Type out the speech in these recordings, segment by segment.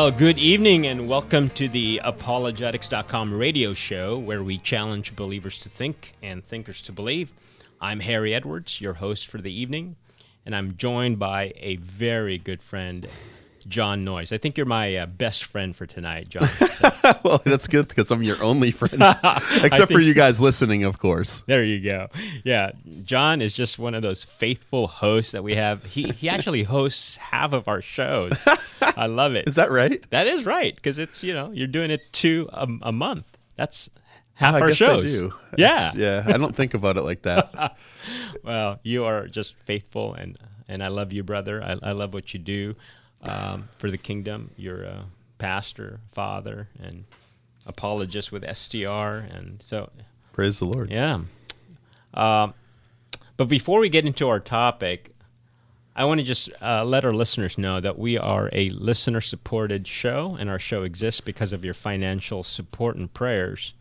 Well, good evening and welcome to the apologetics.com radio show where we challenge believers to think and thinkers to believe. I'm Harry Edwards, your host for the evening, and I'm joined by a very good friend, John Noyes. I think you're my uh, best friend for tonight, John. well, that's good because I'm your only friend, except for you so. guys listening, of course. There you go. Yeah, John is just one of those faithful hosts that we have. He he actually hosts half of our shows. I love it. Is that right? That is right because it's you know you're doing it two a, a month. That's half Oh, I our guess shows. I do. Yeah. It's- yeah. I don't think about it like that. Well, you are just faithful, and and I love you, brother. I, I love what you do um, for the kingdom. You're a pastor, father, and apologist with STR, and so Praise the Lord. yeah. Um, but before we get into our topic, I want to just uh, let our listeners know that we are a listener supported show, and our show exists because of your financial support and prayers.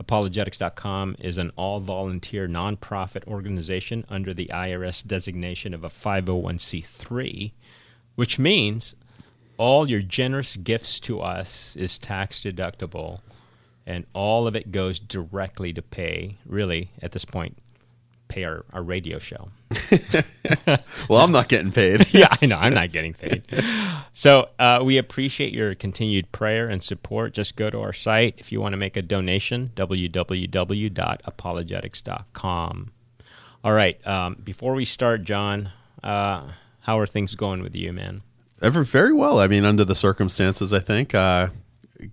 Apologetics.com is an all volunteer nonprofit organization under the IRS designation of a 501c3, which means all your generous gifts to us is tax deductible, and all of it goes directly to pay, really, at this point, pay our, our radio show. Well, I'm not getting paid. yeah, I know. I'm not getting paid. So uh, we appreciate your continued prayer and support. Just go to our site if you want to make a donation, www.apologetics.com. All right. Um, before we start, John, uh, how are things going with you, man? Ever very well. I mean, under the circumstances, I think uh,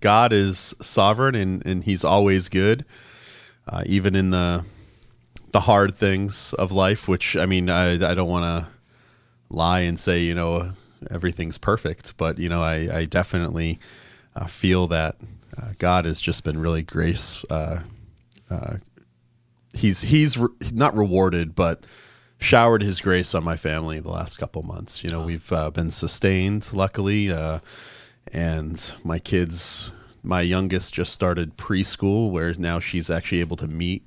God is sovereign and, and He's always good, uh, even in the the hard things of life. Which I mean, I, I don't want to lie and say you know everything's perfect, but you know, I, I definitely uh, feel that uh, God has just been really grace. Uh, uh, he's he's re- not rewarded, but showered his grace on my family the last couple months. You know, we've uh, been sustained, luckily, uh, and my kids. My youngest just started preschool, where now she's actually able to meet,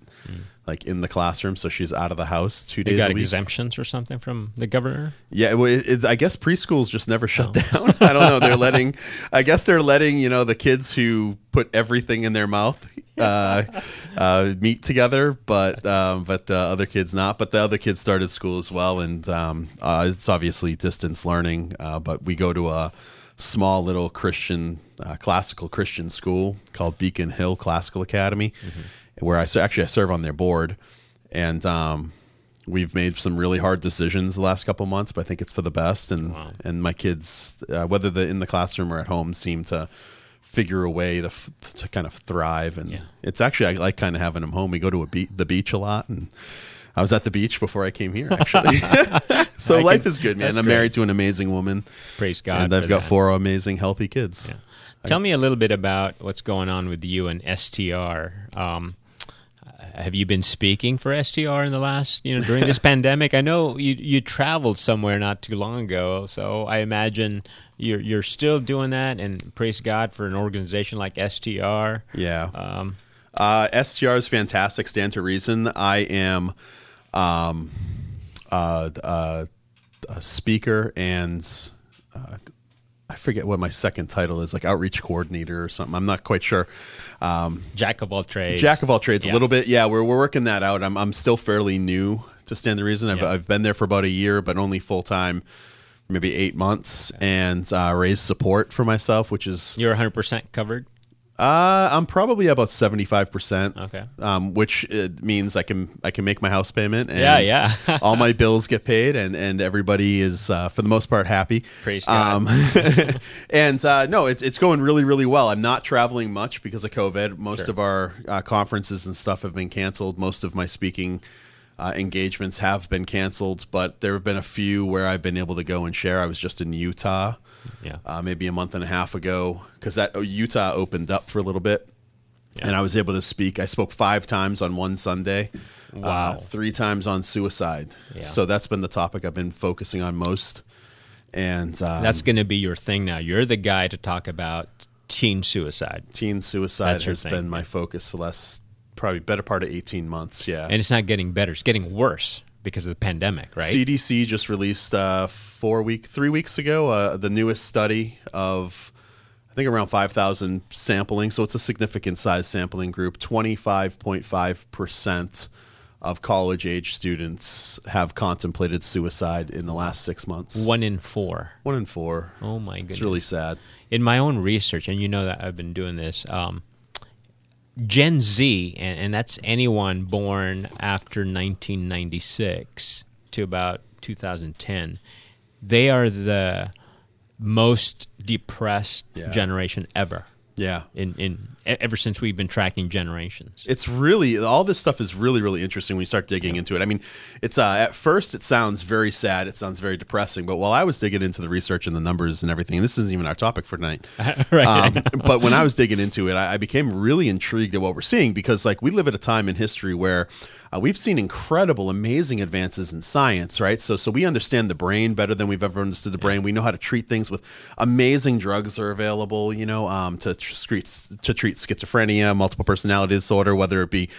like in the classroom. So she's out of the house two days got a week. exemptions or something from the governor? Yeah, well, it, it's I guess preschool's just never shut down. I don't know. They're letting, I guess they're letting you know the kids who put everything in their mouth uh, uh, meet together, but um, but the other kids not. But the other kids started school as well, and um, uh, it's obviously distance learning. Uh, but we go to a small little Christian, uh, classical Christian school called Beacon Hill Classical Academy, where I actually I serve on their board, and um, we've made some really hard decisions the last couple months, but I think it's for the best. And Wow. and my kids, uh, whether they're in the classroom or at home, seem to figure a way to, f- to kind of thrive. And Yeah. it's actually I like kind of having them home. We go to a be- the beach a lot, and I was at the beach before I came here. Actually, so I life can- is good, man. I'm great. married to an amazing woman, Praise God. and I've got that. four amazing, healthy kids. Yeah. Tell me a little bit about what's going on with you and STR. Um, have you been speaking for STR in the last, you know, during this pandemic? I know you you traveled somewhere not too long ago, so I imagine you're you're still doing that. And praise God for an organization like STR. Yeah. Um, Uh, STR is fantastic. Stand to reason. I am um, uh, uh, a speaker and uh, I forget what my second title is, like outreach coordinator or something. I'm not quite sure. Um, jack of all trades. Jack of all trades, Yeah. a little bit. Yeah, we're we're working that out. I'm I'm still fairly new to Stand to Reason. I've Yeah. I've been there for about a year, but only full time, maybe eight months, and uh, raised support for myself, which is You're 100 percent covered. Uh, I'm probably about seventy five percent. Okay. Um, which uh, means I can I can make my house payment. And Yeah, yeah. all my bills get paid, and and everybody is uh, for the most part happy. Praise God. Um, and uh, no, it's it's going really really well. I'm not traveling much because of COVID. Most Sure. of our uh, conferences and stuff have been canceled. Most of my speaking. Uh, engagements have been canceled, but there have been a few where I've been able to go and share. I was just in Utah Yeah. uh, maybe a month and a half ago because that oh, Utah opened up for a little bit, Yeah. and I was able to speak. I spoke five times on one Sunday, Wow. uh, three times on suicide. Yeah. So that's been the topic I've been focusing on most. And um, That's going to be your thing now. You're the guy to talk about teen suicide. teen suicide That's has been my focus for the last probably better part of eighteen months. Yeah, And it's not getting better, it's getting worse because of the pandemic, right? CDC just released uh, four week, three weeks ago, uh, the newest study of I think around 5,000 sampling, so it's a significant size sampling group. 25.5% of college age students have contemplated suicide in the last six months. One in four. One in four. Oh my goodness. It's really sad. In my own research, and you know that I've been doing this, um, Gen Z, and, and that's anyone born after 1996 to about 2010, they are the most depressed Yeah. generation ever. Yeah. In, in ever since we've been tracking generations. It's really all this stuff is really really interesting when you start digging into it. I mean, it's uh, at first it sounds very sad, it sounds very depressing, but while I was digging into the research and the numbers and everything, and this isn't even our topic for tonight. right. Um, but when I was digging into it, I, I became really intrigued at what we're seeing because, like, we live at a time in history where uh, we've seen incredible, amazing advances in science, right? So, so we understand the brain better than we've ever understood the brain. We know how to treat things with amazing drugs are available, you know, um, to treat to treat schizophrenia, multiple personality disorder, whether it be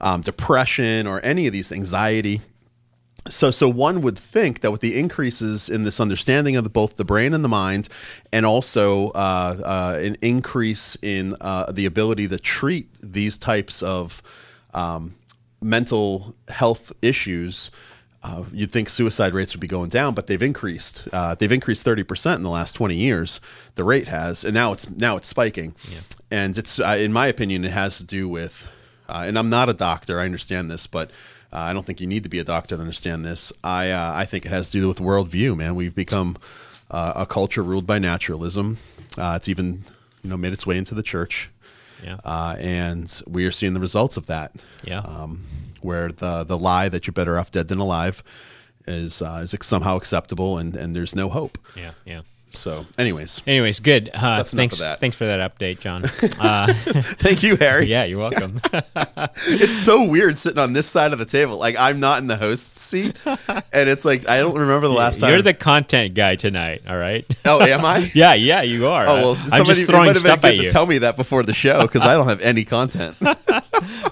um, depression or any of these anxiety. So so one would think that with the increases in this understanding of the, both the brain and the mind and also uh, uh, an increase in uh, the ability to treat these types of um, mental health issues uh, you'd think suicide rates would be going down, but they've increased. Uh, they've increased thirty percent in the last twenty years. The rate has, and now it's now it's spiking. Yeah. And it's, uh, in my opinion, it has to do with. Uh, and I'm not a doctor. I understand this, but uh, I don't think you need to be a doctor to understand this. I uh, I think it has to do with worldview. Man, we've become uh, a culture ruled by naturalism. Uh, it's even you know made its way into the church, yeah. uh, and we are seeing the results of that. Yeah. Um, where the the lie that you're better off dead than alive is uh, is somehow acceptable, and and there's no hope. yeah. Yeah. So, anyways, Anyways, good. Uh, thanks. Thanks for that update, John. Uh, thank you, Harry. yeah, you're welcome. it's so weird sitting on this side of the table. Like I'm not in the host seat, and it's like I don't remember the last time. You're the content guy tonight. All right. oh, am I? yeah, yeah, you are. Oh well, I'm somebody just throwing stuff at to you. tell me that before the show because I don't have any content.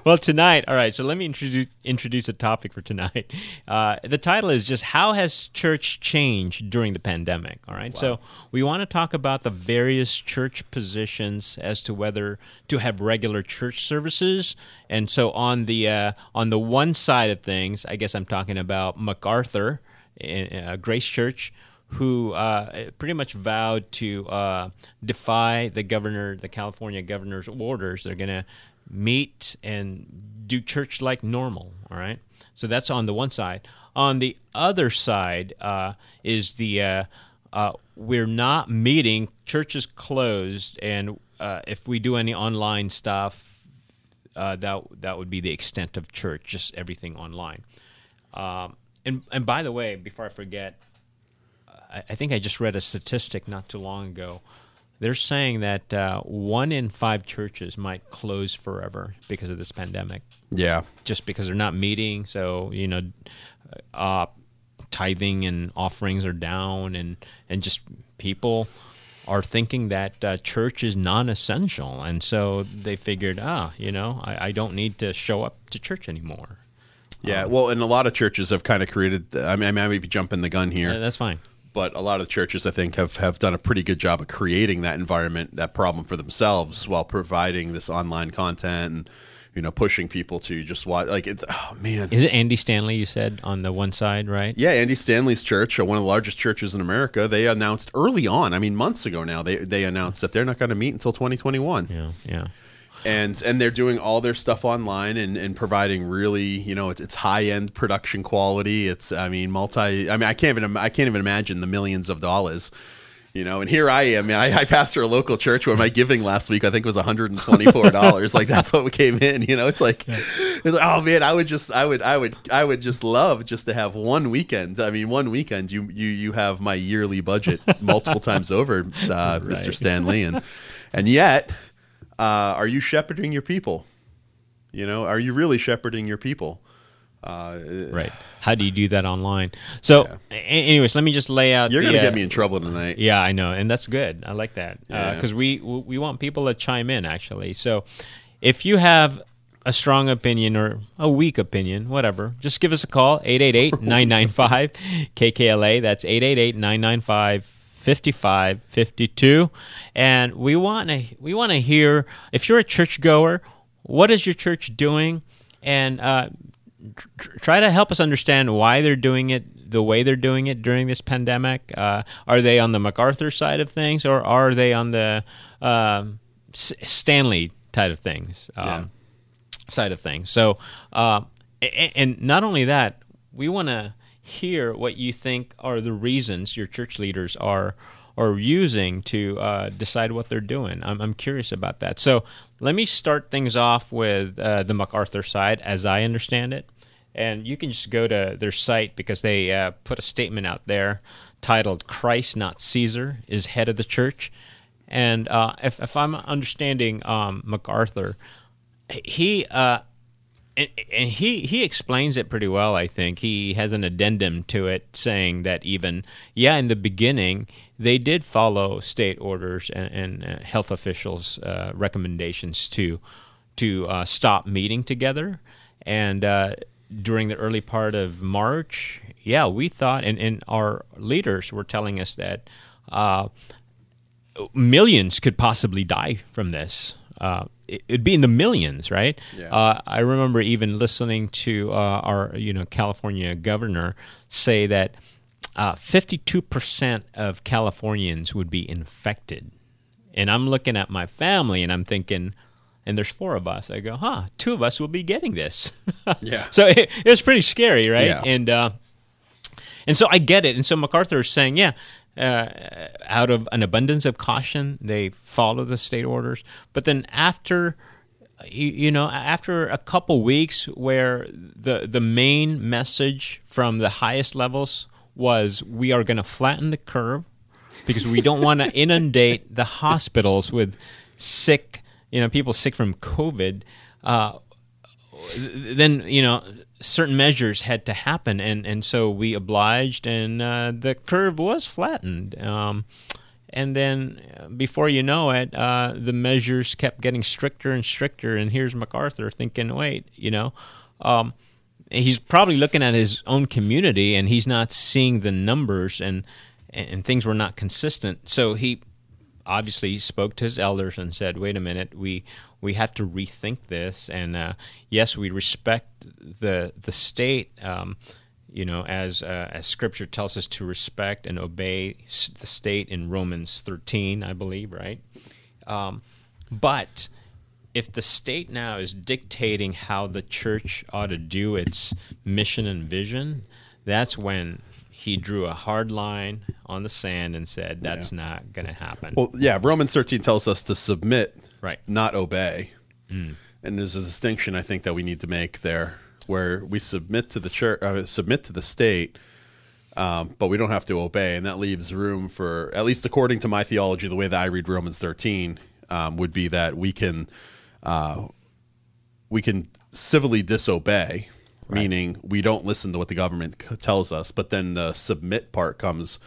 well, tonight, all right. So let me introduce introduce a topic for tonight. Uh, the title is just how has church changed during the pandemic. All right. So we want to talk about the various church positions as to whether to have regular church services. And so on the uh, on the one side of things, I guess I'm talking about MacArthur, uh, Grace Church. Who uh, pretty much vowed to uh, defy the governor, the California governor's orders? They're going to meet and do church like normal. All right. So that's on the one side. On the other side uh, is the uh, uh, we're not meeting. Church is closed, and uh, if we do any online stuff, uh, that that would be the extent of church. Just everything online. Um, and and by the way, before I forget, I, I think I just read a statistic not too long ago. They're saying that uh, one in five churches might close forever because of this pandemic, yeah, just because they're not meeting. So you know, uh, tithing and offerings are down, and and just people are thinking that uh, church is non-essential, and so they figured, ah, you know, I, I don't need to show up to church anymore. yeah. Well, and a lot of churches have kind of created. I mean, I may be jumping the gun here. Uh, that's fine. but a lot of churches I think have, have done a pretty good job of creating that environment, that problem for themselves while providing this online content and you know pushing people to just watch like it's oh man. Is it Andy Stanley? You said on the one side, right? Yeah, Andy Stanley's church, uh, one of the largest churches in America, they announced early on, I mean months ago now, they they announced that they're not going to meet until 2021. Yeah, yeah. and and they're doing all their stuff online and, and providing really you know it's, it's high end production quality it's i mean multi i mean i can't even i can't even imagine the millions of dollars you know and here i am man. I, I pastor a local church where my giving last week i think was $124 like that's what came in you know? It's like, it's like oh man i would just i would i would i would just love just to have one weekend. I mean one weekend you you you have my yearly budget multiple times over uh, mr stanley and and yet uh, are you shepherding your people? You know, are you really shepherding your people? Uh, Right. How do you do that online? So, Yeah. a- anyways, let me just lay out. You're going to uh, get me in trouble tonight. Yeah, I know, and that's good. I like that Yeah. because we we want people to chime in. Actually, so if you have a strong opinion or a weak opinion, whatever, just give us a call 888-995 KKLA. That's 888-995 5552 and we want to we want to hear if you're a churchgoer what is your church doing and uh, tr- try to help us understand why they're doing it the way they're doing it during this pandemic uh, are they on the macarthur side of things or are they on the um, S- stanley side of things um, Yeah. side of things so uh, a- and not only that we want to hear what you think are the reasons your church leaders are are using to uh, decide what they're doing. I'm, I'm curious about that. So let me start things off with uh, the MacArthur side, as I understand it, and you can just go to their site because they uh, put a statement out there titled "Christ, not Caesar, is head of the church." And uh, if, if I'm understanding um, MacArthur, he uh, and, and he he explains it pretty well. I think he has an addendum to it saying that even yeah, in the beginning they did follow state orders and, and uh, health officials' uh, recommendations to to uh, stop meeting together, and uh, during the early part of March, yeah, we thought, and, and our leaders were telling us that. Uh, millions could possibly die from this. It, it'd be in the millions, right? Yeah. Uh, I remember even listening to uh, our, you know, California governor say that uh, fifty-two percent of Californians would be infected, and I'm looking at my family and I'm thinking, and there's four of us. I go, huh, two of us will be getting this. Yeah. So it, it was pretty scary, right? Yeah. And uh, and so I get it. And so MacArthur is saying, yeah, uh, out of an abundance of caution, they follow the state orders. But then after, you, you know, after a couple weeks where the the main message from the highest levels was we are going to flatten the curve because we don't want to inundate the hospitals with sick, you know, people sick from COVID. Uh, then you know certain measures had to happen, and and so we obliged, and uh, the curve was flattened. Um, and then uh, before you know it, uh, the measures kept getting stricter and stricter. And here's MacArthur thinking, wait, you know. Um, he's probably looking at his own community and he's not seeing the numbers and and things were not consistent so he obviously he spoke to his elders and said wait a minute we we have to rethink this. And uh, yes we respect the the state um, you know as uh, as scripture tells us to respect and obey the state in Romans 13 I believe right? Um, but if the state now is dictating how the church ought to do its mission and vision, that's when he drew a hard line on the sand and said, "That's not going to happen." Well, yeah, Romans 13 tells us to submit, Right. not obey. And there's a distinction I think that we need to make there where we submit to the church, uh, submit to the state, um, but we don't have to obey. And that leaves room for, at least according to my theology, the way that I read Romans 13 um, would be that we can, uh, we can civilly disobey, meaning we don't listen to what the government c- tells us. But then the submit part comes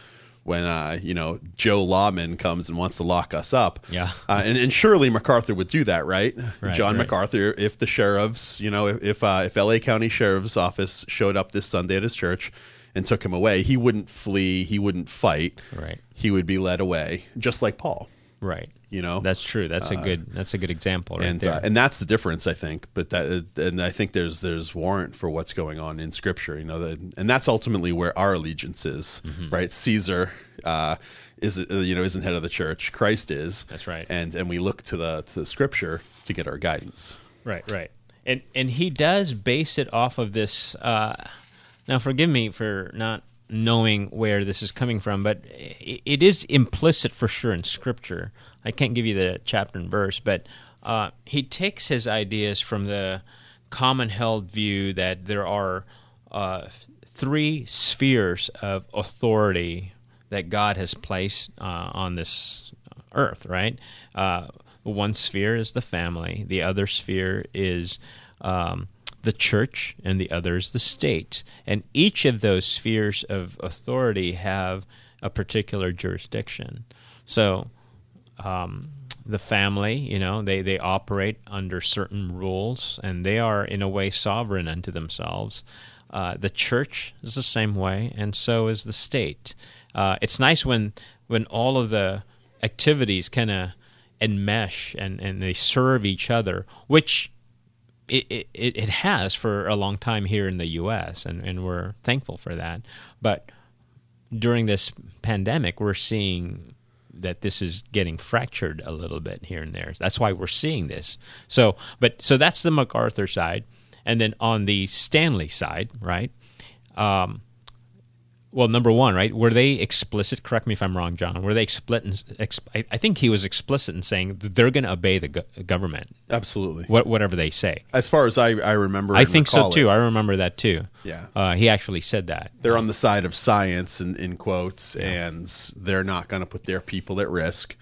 when uh, you know Joe Lawman comes and wants to lock us up. Yeah. uh, and, and surely MacArthur would do that, right? Right, John right. MacArthur, if the sheriffs, you know, if if, uh, if L.A. County Sheriff's Office showed up this Sunday at his church and took him away, he wouldn't flee, he wouldn't fight, Right. He would be led away, just like Paul. right. You know, That's true. That's a good. That's a good example right and there. uh, and that's the difference, I think. But that and I think there's there's warrant for what's going on in Scripture. You know, that, and that's ultimately where our allegiance is, Mm-hmm. right? Caesar uh, is uh, you know isn't head of the church. Christ is. That's right. And and we look to the to the Scripture to get our guidance. Right, right. And and he does base it off of this. Uh, now, forgive me for not knowing where this is coming from, but it is implicit for sure in Scripture. I can't give you the chapter and verse, but uh, he takes his ideas from the common held view that there are uh, three spheres of authority that God has placed uh, on this earth, right? Uh, one sphere is the family, the other sphere is um, the church, and the other is the state. And each of those spheres of authority have a particular jurisdiction. So, um, the family, you know, they, they operate under certain rules and they are, in a way, sovereign unto themselves. Uh, the church is the same way, and so is the state. Uh, it's nice when when all of the activities kind of enmesh and and they serve each other, which it, it, it has for a long time here in the U.S. and, and we're thankful for that. But during this pandemic, we're seeing that this is getting fractured a little bit here and there. That's why we're seeing this. So, but so that's the MacArthur side, and then on the Stanley side, right? Um, well, number one, right? Were they explicit? Correct me if I'm wrong, John. Were they explicit? Exp, I, I, think he was explicit in saying that they're going to obey the go- government, absolutely, what, whatever they say. As far as I, I remember, I think so too. It. I remember that too. Yeah, uh, he actually said that they're on the side of science, in, in quotes, yeah. and they're not going to put their people at risk.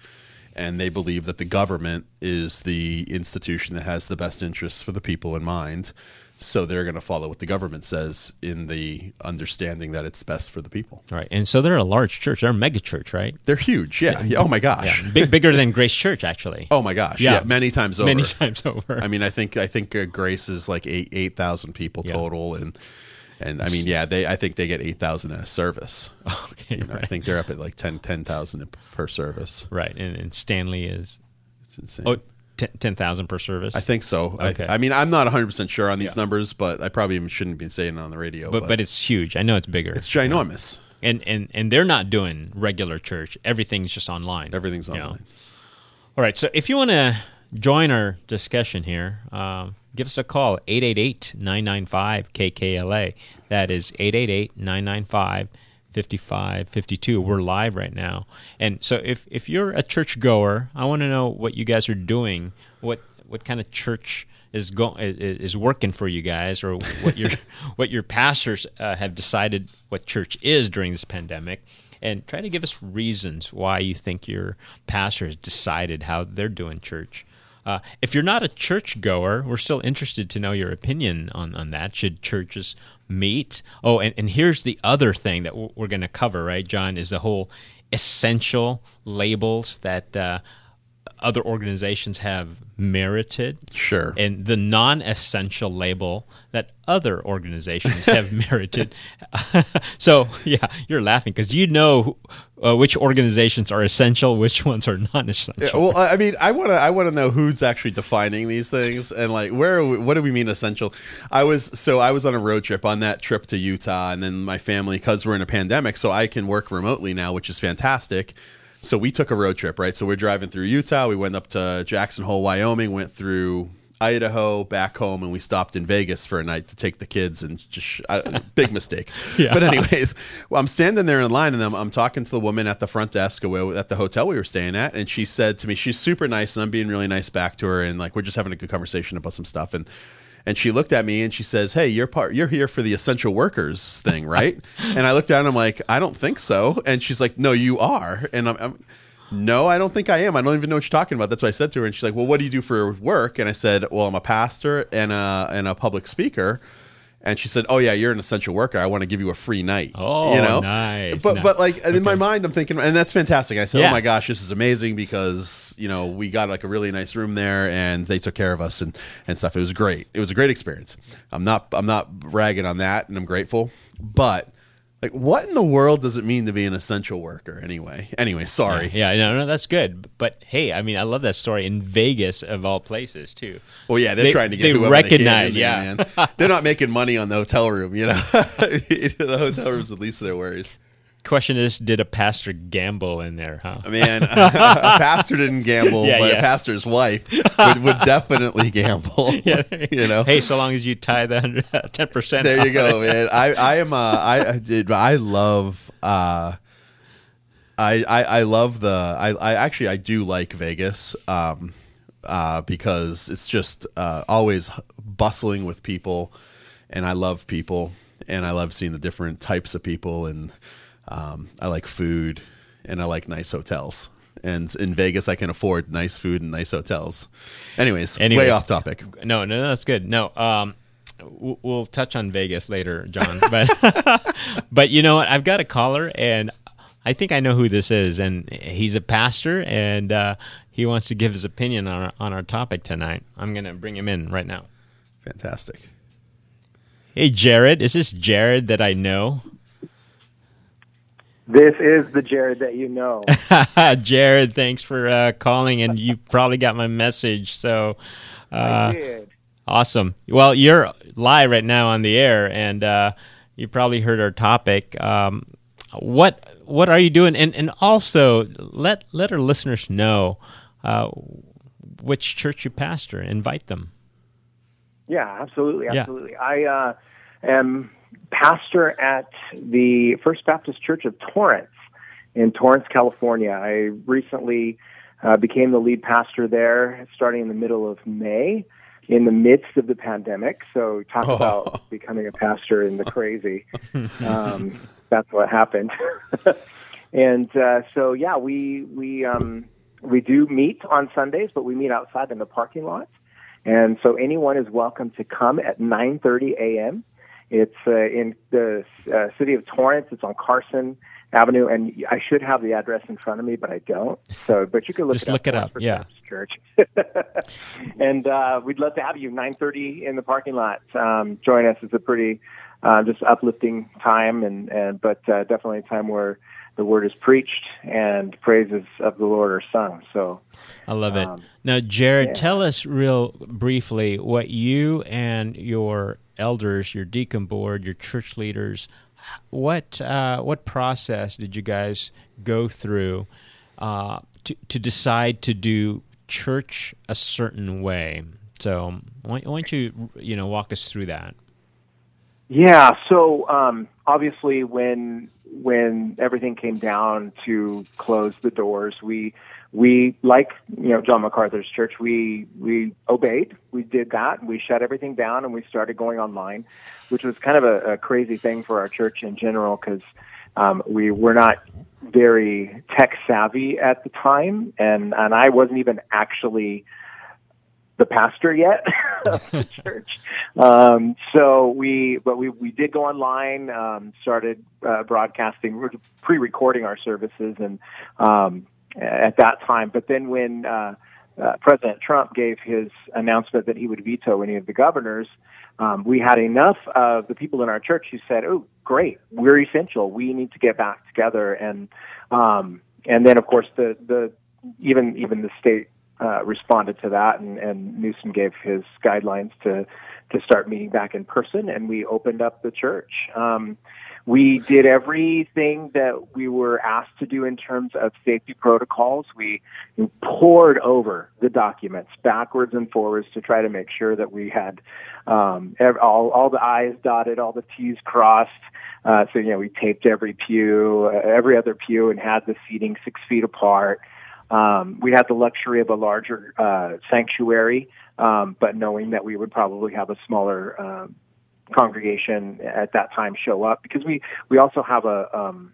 And they believe that the government is the institution that has the best interests for the people in mind so they're going to follow what the government says in the understanding that it's best for the people. Right, and so they're a large church. They're a mega church, right? They're huge. Yeah. yeah. Oh my gosh. Yeah. Big, bigger than Grace Church, actually. Oh my gosh. Yeah. yeah. Many times over. Many times over. I mean, I think I think uh, Grace is like eight eight thousand people total, and and I mean, yeah, they I think they get eight thousand a service. Okay. You know, right. I think they're up at like 10 10,000 per service. Right, and, and Stanley is. It's insane. Oh, ten thousand per service. I think so. Okay. I, I mean, I'm not 100 percent sure on these yeah. numbers, but I probably shouldn't be saying it on the radio. But, but, but it's huge. I know it's bigger. It's ginormous. And and and they're not doing regular church. Everything's just online. Everything's online. Know? All right. So if you want to join our discussion here, um, give us a call 888-995-KKLA. That is 888-995 55, 52. We're live right now. And so if, if you're a church goer, I want to know what you guys are doing. What what kind of church is go, is working for you guys or what your what your pastors uh, have decided what church is during this pandemic and try to give us reasons why you think your pastor has decided how they're doing church. Uh, if you're not a church goer, we're still interested to know your opinion on, on that. Should churches meet? Oh, and, and here's the other thing that we're going to cover, right, John, is the whole essential labels that uh, other organizations have merited. Sure. And the non essential label that other organizations have merited. so, yeah, you're laughing because you know uh, which organizations are essential, which ones are non essential. Yeah, well, I mean, I want to I want to know who's actually defining these things and like where we, what do we mean essential? I was so I was on a road trip on that trip to Utah and then my family cuz we're in a pandemic, so I can work remotely now, which is fantastic so we took a road trip, right? So we're driving through Utah. We went up to Jackson Hole, Wyoming, went through Idaho, back home, and we stopped in Vegas for a night to take the kids. And just a big mistake. yeah. But anyways, well, I'm standing there in line, and I'm, I'm, talking to the woman at the front desk at the hotel we were staying at, and she said to me, she's super nice, and I'm being really nice back to her, and like we're just having a good conversation about some stuff, and and she looked at me and she says, "Hey, you're part. You're here for the essential workers thing, right?" and I looked at her and I'm like, "I don't think so." And she's like, "No, you are." And I'm, I'm, "No, I don't think I am. I don't even know what you're talking about." That's what I said to her. And she's like, "Well, what do you do for work?" And I said, "Well, I'm a pastor and a and a public speaker." And she said, "Oh yeah, you're an essential worker. I want to give you a free night." Oh, you know, nice. But but like okay. in my mind, I'm thinking, and that's fantastic. I said, oh yeah. "Oh my gosh, this is amazing because you know we got like a really nice room there, and they took care of us and and stuff. It was great. It was a great experience. I'm not I'm not ragging on that, and I'm grateful, but like, what in the world does it mean to be an essential worker anyway? Anyway, sorry. Yeah, yeah, no, no, that's good. But hey, I mean, I love that story in Vegas of all places too. Well, yeah, they're they, trying to get they recognize. They yeah, man. they're not making money on the hotel room. You know, the hotel room's the least of their worries. Question is, did a pastor gamble in there? Huh? i Man, a pastor didn't gamble, yeah, but yeah. a pastor's wife would, would definitely gamble. Yeah, you know. Hey, so long as you tie the ten percent. There you go, man. I, I am. Uh, I did. I love. Uh, I, I, I love the. I, I actually I do like Vegas. Um, uh, because it's just uh, always bustling with people, and I love people, and I love seeing the different types of people and um, I like food and I like nice hotels. And in Vegas, I can afford nice food and nice hotels. Anyways, Anyways way off topic. No, no, no that's good. No, um, we'll touch on Vegas later, John. But but you know what? I've got a caller, and I think I know who this is, and he's a pastor, and uh, he wants to give his opinion on our, on our topic tonight. I'm going to bring him in right now. Fantastic. Hey, Jared. Is this Jared that I know? This is the Jared that you know. Jared, thanks for uh, calling, and you probably got my message. So, uh. Awesome. Well, you're live right now on the air, and uh, you probably heard our topic. Um, what what are you doing? And and also let let our listeners know uh, which church you pastor. Invite them. Yeah, absolutely, absolutely. Yeah. I uh, am pastor at the First Baptist Church of Torrance in Torrance, California. I recently uh, became the lead pastor there, starting in the middle of May, in the midst of the pandemic. So talk oh. about becoming a pastor in the crazy. Um, that's what happened. and uh, so yeah, we we um, we do meet on Sundays, but we meet outside in the parking lot. And so anyone is welcome to come at 9:30 a.m. It's uh, in the uh, city of Torrance. It's on Carson Avenue, and I should have the address in front of me, but I don't. So, but you can look just it look it up. Yeah, Church. and uh, we'd love to have you 9:30 in the parking lot. Um, join us. It's a pretty uh, just uplifting time, and and but uh, definitely a time where the word is preached and praises of the Lord are sung. So I love it. Um, now, Jared, yeah. tell us real briefly what you and your elders, your deacon board, your church leaders, what uh, what process did you guys go through uh, to to decide to do church a certain way? So why, why don't you you know walk us through that? Yeah. So um, obviously, when when everything came down to close the doors, we we like you know John MacArthur's church, we we obeyed. We did that. We shut everything down and we started going online, which was kind of a, a crazy thing for our church in general because um, we were not very tech savvy at the time, and and I wasn't even actually the pastor yet of the church. Um, so we, but we, we did go online, um, started uh, broadcasting, pre-recording our services, and um, at that time. But then when uh, uh, President Trump gave his announcement that he would veto any of the governors, um, we had enough of the people in our church who said, "Oh, great, we're essential. We need to get back together." And um, and then, of course, the the even even the state uh, responded to that, and, and Newsom gave his guidelines to to start meeting back in person, and we opened up the church. Um, we did everything that we were asked to do in terms of safety protocols. We poured over the documents backwards and forwards to try to make sure that we had um, all all the I's dotted, all the T's crossed. Uh, so you know, we taped every pew, uh, every other pew, and had the seating six feet apart. Um, we had the luxury of a larger uh, sanctuary, um, but knowing that we would probably have a smaller uh, congregation at that time show up because we we also have a um,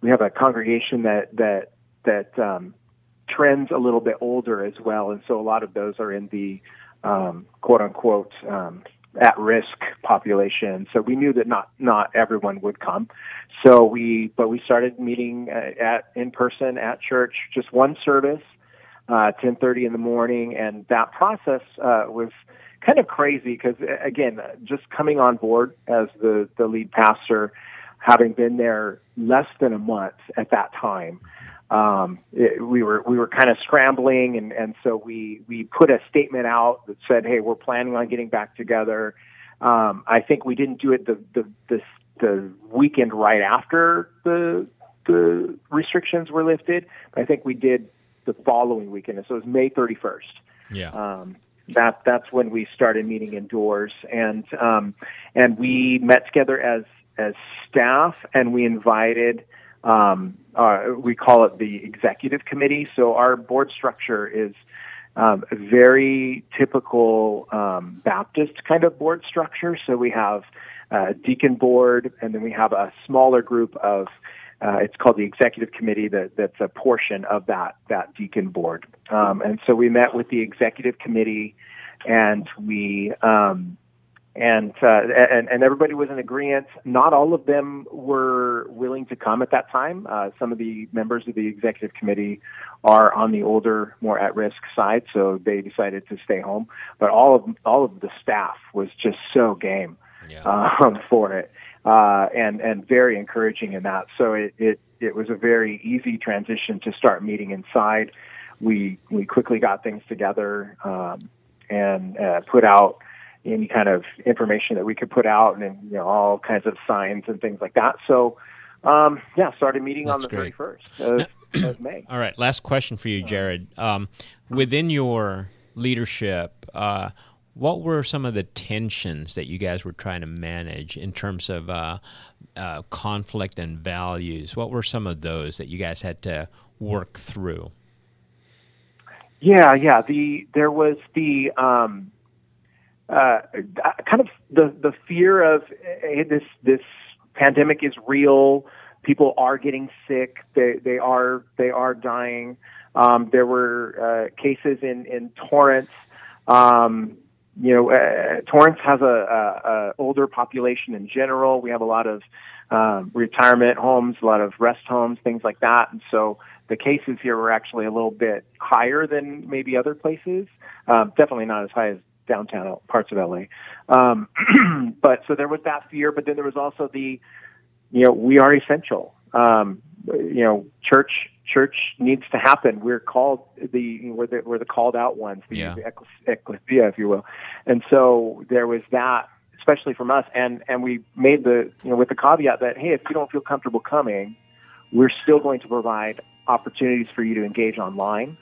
we have a congregation that that that um, trends a little bit older as well, and so a lot of those are in the um, quote unquote um, at risk population. So we knew that not not everyone would come. So we but we started meeting uh, at in person at church, just one service, uh, 10:30 in the morning, and that process uh, was kind of crazy because again, just coming on board as the the lead pastor, having been there less than a month at that time um, it, we were we were kind of scrambling, and and so we we put a statement out that said, "Hey, we're planning on getting back together." Um, I think we didn't do it the the the, the weekend right after the the restrictions were lifted. But I think we did the following weekend, and so it was May thirty first. Yeah. Um, that that's when we started meeting indoors, and um, and we met together as as staff, and we invited um, uh, we call it the executive committee. So our board structure is um, very typical um, Baptist kind of board structure. So we have a deacon board, and then we have a smaller group of. Uh, it's called the executive committee. That that's a portion of that that deacon board. Um, and so we met with the executive committee, and we um, and uh, and and everybody was in agreement. Not all of them were willing to come at that time. Uh, some of the members of the executive committee are on the older, more at-risk side, so they decided to stay home. But all of all of the staff was just so game Yeah. um, for it, uh, and and very encouraging in that. So it, it it was a very easy transition to start meeting inside. We we quickly got things together um, and uh, put out any kind of information that we could put out, and you know all kinds of signs and things like that. So um, yeah, started meeting on the thirty first of, of May. All right, last question for you, Jared. Um, within your leadership, uh, what were some of the tensions that you guys were trying to manage in terms of uh, uh, conflict and values? What were some of those that you guys had to work through? Yeah, yeah. The there was the um, uh, kind of the the fear of hey, this this pandemic is real. People are getting sick. They they are they are dying. Um, there were uh, cases in in Torrance. Um, you know, uh, Torrance has a, a, a older population in general. We have a lot of um, retirement homes, a lot of rest homes, things like that, and so the cases here were actually a little bit higher than maybe other places. Um, definitely not as high as downtown parts of LA. Um, but so there was that fear, but then there was also the, you know, we are essential. Um, you know, church church needs to happen. We're called the we're the, we're the called out ones, the, Yeah. the ecclesia, if you will. And so there was that, especially from us, and and we made the you know with the caveat that hey, if you don't feel comfortable coming, we're still going to provide opportunities for you to engage online,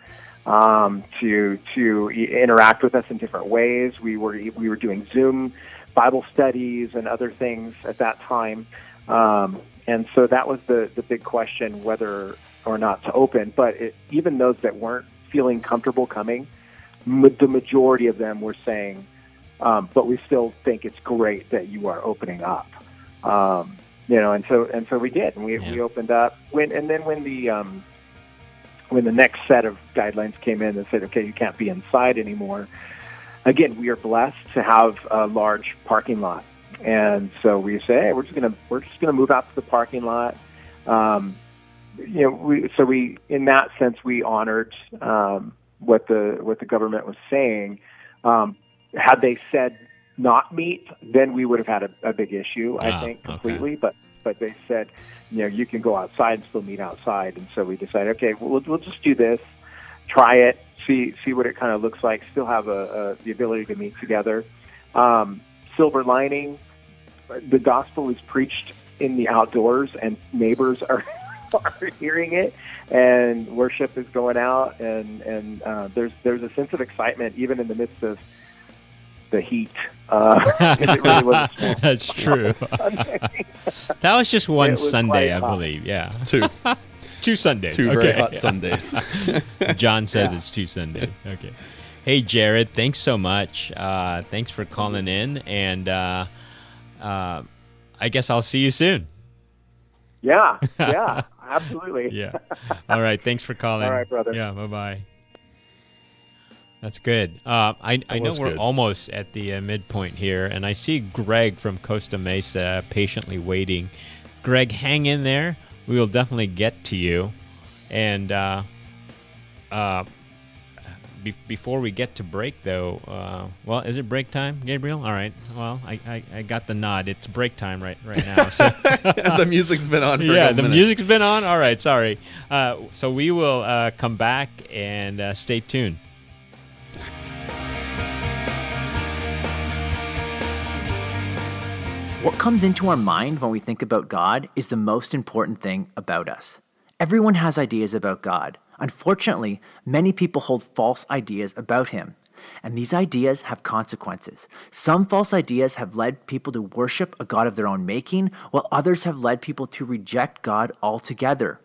um, to to interact with us in different ways. We were we were doing Zoom Bible studies and other things at that time, um, and so that was the the big question whether or not to open. But it, even those that weren't feeling comfortable coming, m- the majority of them were saying, um, "But we still think it's great that you are opening up." Um, you know, and so and so we did, and we Yeah. we opened up. When and then when the um, when the next set of guidelines came in and said, "Okay, you can't be inside anymore." Again, we are blessed to have a large parking lot, and so we say, "Hey, we're just gonna we're just gonna move out to the parking lot." Um, you know, we so we in that sense we honored um, what the what the government was saying. Um, had they said not meet, then we would have had a, a big issue, I Ah, think, okay. completely. But but they said, you know, you can go outside and still meet outside, and so we decided, okay, we'll we'll just do this, try it, see see what it kind of looks like. Still have a, a the ability to meet together. Um, silver lining, the gospel is preached in the outdoors, and neighbors are are hearing it, and worship is going out, and and uh, there's there's a sense of excitement even in the midst of the heat. Uh, 'cause it really was That's true. That was just one was Sunday, I believe. Yeah, Two, two Sundays. two okay. very hot Sundays. John says it's two Sundays. Okay. Hey, Jared, thanks so much. Uh, thanks for calling in, and uh, uh, I guess I'll see you soon. yeah, yeah, absolutely. Yeah. All right. Thanks for calling. All right, brother. Yeah. Bye bye. That's good. Uh, I, I know we're good. almost at the uh, midpoint here, and I see Greg from Costa Mesa patiently waiting. Greg, hang in there. We will definitely get to you. And uh, uh, be- before we get to break, though, uh, well, is it break time, Gabriel? All right. Well, I, I, I got the nod. It's break time right right now. So. the music's been on. For yeah, the minutes. music's been on. All right, sorry. Uh, so we will uh, come back and uh, stay tuned. What comes into our mind when we think about God is the most important thing about us. Everyone has ideas about God. Unfortunately, many people hold false ideas about Him. And these ideas have consequences. Some false ideas have led people to worship a God of their own making, while others have led people to reject God altogether.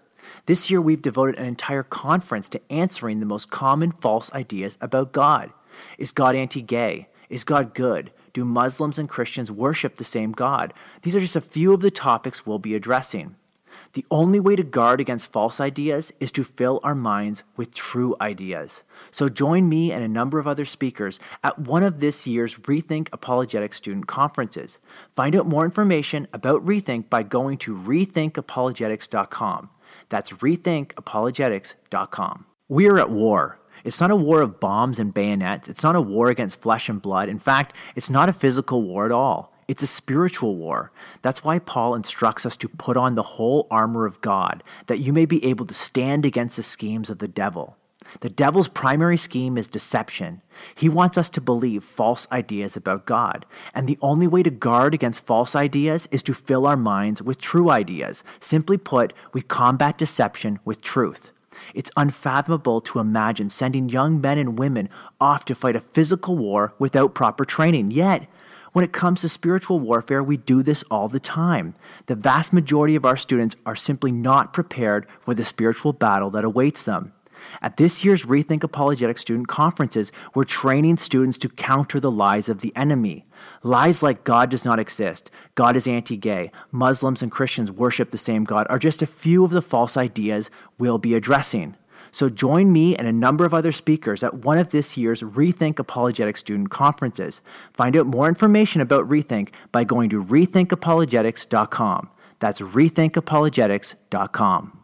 This year, we've devoted an entire conference to answering the most common false ideas about God. Is God anti gay? Is God good? Do Muslims and Christians worship the same God? These are just a few of the topics we'll be addressing. The only way to guard against false ideas is to fill our minds with true ideas. So join me and a number of other speakers at one of this year's Rethink Apologetics student conferences. Find out more information about Rethink by going to rethinkapologetics.com. That's rethinkapologetics.com. We are at war. It's not a war of bombs and bayonets. It's not a war against flesh and blood. In fact, it's not a physical war at all. It's a spiritual war. That's why Paul instructs us to put on the whole armor of God, that you may be able to stand against the schemes of the devil. The devil's primary scheme is deception. He wants us to believe false ideas about God. And the only way to guard against false ideas is to fill our minds with true ideas. Simply put, we combat deception with truth. It's unfathomable to imagine sending young men and women off to fight a physical war without proper training. Yet, when it comes to spiritual warfare, we do this all the time. The vast majority of our students are simply not prepared for the spiritual battle that awaits them. At this year's Rethink Apologetic student conferences, we're training students to counter the lies of the enemy. Lies like God does not exist, God is anti gay, Muslims and Christians worship the same God are just a few of the false ideas we'll be addressing. So join me and a number of other speakers at one of this year's Rethink Apologetics student conferences. Find out more information about Rethink by going to rethinkapologetics.com. That's rethinkapologetics.com.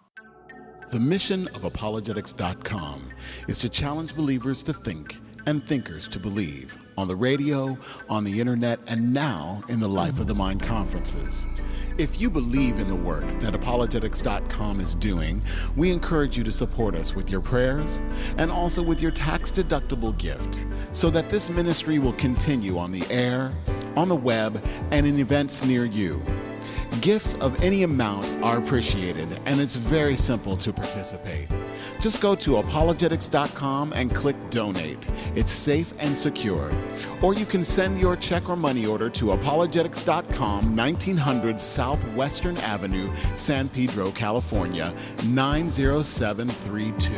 The mission of apologetics.com is to challenge believers to think and thinkers to believe on the radio, on the internet, and now in the Life of the Mind conferences. If you believe in the work that apologetics.com is doing, we encourage you to support us with your prayers and also with your tax deductible gift so that this ministry will continue on the air, on the web, and in events near you. Gifts of any amount are appreciated, and it's very simple to participate. Just go to apologetics.com and click donate. It's safe and secure. Or you can send your check or money order to apologetics.com, 1900 Southwestern Avenue, San Pedro, California, 90732.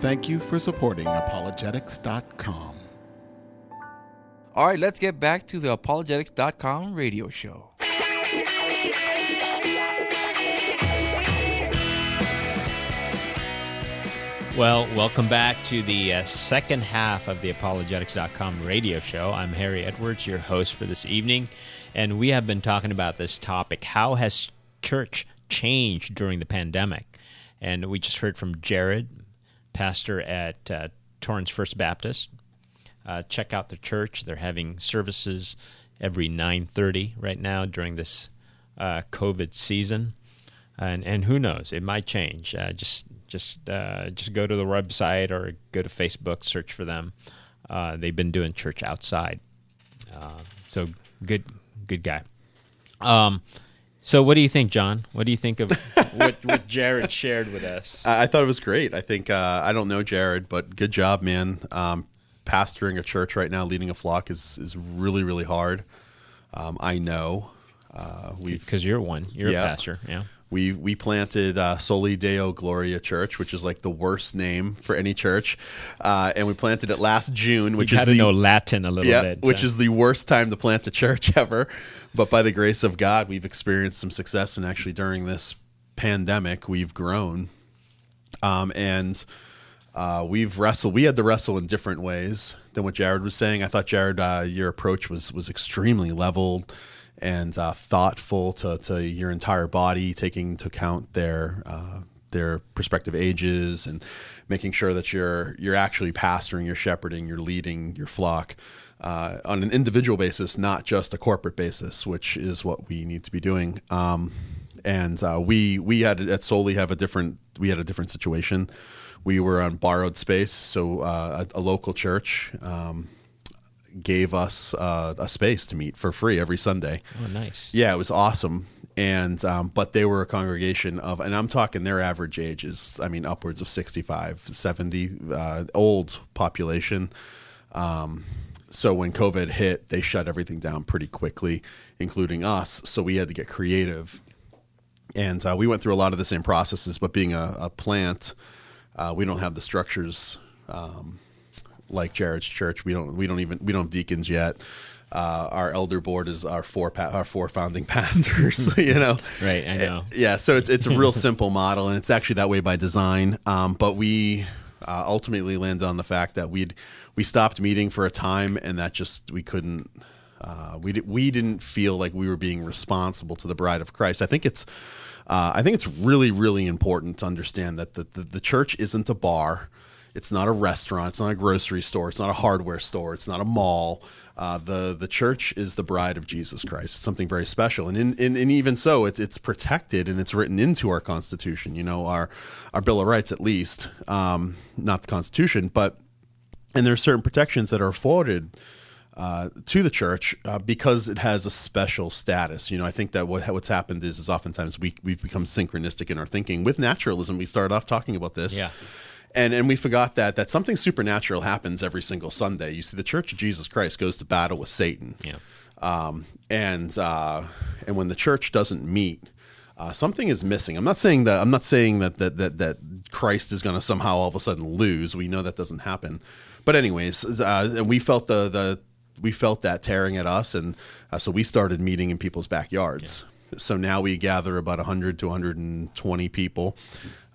Thank you for supporting apologetics.com. All right, let's get back to the apologetics.com radio show. Well, welcome back to the uh, second half of the apologetics.com radio show. I'm Harry Edwards, your host for this evening, and we have been talking about this topic how has church changed during the pandemic? And we just heard from Jared, pastor at uh, Torrance First Baptist. Uh, check out the church. They're having services every 9:30 right now during this uh, COVID season. And, and who knows? It might change. Uh, just just uh, just go to the website or go to Facebook, search for them. Uh, they've been doing church outside, uh, so good good guy. Um, so what do you think, John? What do you think of what, what Jared shared with us? I, I thought it was great. I think uh, I don't know Jared, but good job, man. Um, pastoring a church right now, leading a flock is is really really hard. Um, I know. Uh, we because you're one, you're Yeah. a pastor, yeah. We we planted uh, Soli Deo Gloria Church, which is like the worst name for any church, uh, and we planted it last June, which you is the know Latin a little yeah, bit, which so- is the worst time to plant a church ever. But by the grace of God, we've experienced some success, and actually during this pandemic, we've grown, um, and uh, we've wrestled. We had to wrestle in different ways than what Jared was saying. I thought Jared, uh, your approach was was extremely leveled and uh, thoughtful to, to your entire body, taking into account their uh, their prospective ages and making sure that you're you're actually pastoring, you're shepherding, you're leading your flock uh, on an individual basis, not just a corporate basis, which is what we need to be doing. Um, and uh, we we had at Soli have a different we had a different situation. We were on borrowed space, so uh, a, a local church um, gave us uh, a space to meet for free every Sunday. oh, nice. Yeah, it was awesome. And um, but they were a congregation of, and I'm talking their average age is, I mean, upwards of 65, 70, uh, old population. Um, so when COVID hit, they shut everything down pretty quickly, including us. So we had to get creative, and uh, we went through a lot of the same processes. But being a, a plant, uh, we don't have the structures um, like Jared's church. We don't we don't even we don't have deacons yet. Uh, our elder board is our four pa- our four founding pastors. you know, Right, I know. Yeah, so it's it's a real simple model, and it's actually that way by design. Um, but we uh, ultimately landed on the fact that we'd we stopped meeting for a time, and that just we couldn't. Uh, we we didn't feel like we were being responsible to the bride of Christ. I think it's uh, I think it's really really important to understand that the, the the church isn't a bar. It's not a restaurant. It's not a grocery store. It's not a hardware store. It's not a mall. Uh, the the church is the bride of Jesus Christ. It's something very special, and in, in, and even so, it's it's protected and it's written into our Constitution. You know, our our Bill of Rights, at least, um, not the Constitution, but and there are certain protections that are afforded uh, to the church uh, because it has a special status. You know, I think that what, what's happened is, is oftentimes we we've become synchronistic in our thinking with naturalism. We started off talking about this, Yeah. And and we forgot that that something supernatural happens every single Sunday. You see, the Church of Jesus Christ goes to battle with Satan, Yeah. um, and uh, and when the church doesn't meet. Uh, something is missing. I'm not saying that. I'm not saying that that that, that Christ is going to somehow all of a sudden lose. We know that doesn't happen. But anyways, uh, and we felt the the we felt that tearing at us, and uh, so we started meeting in people's backyards. So now we gather about 100 to 120 people.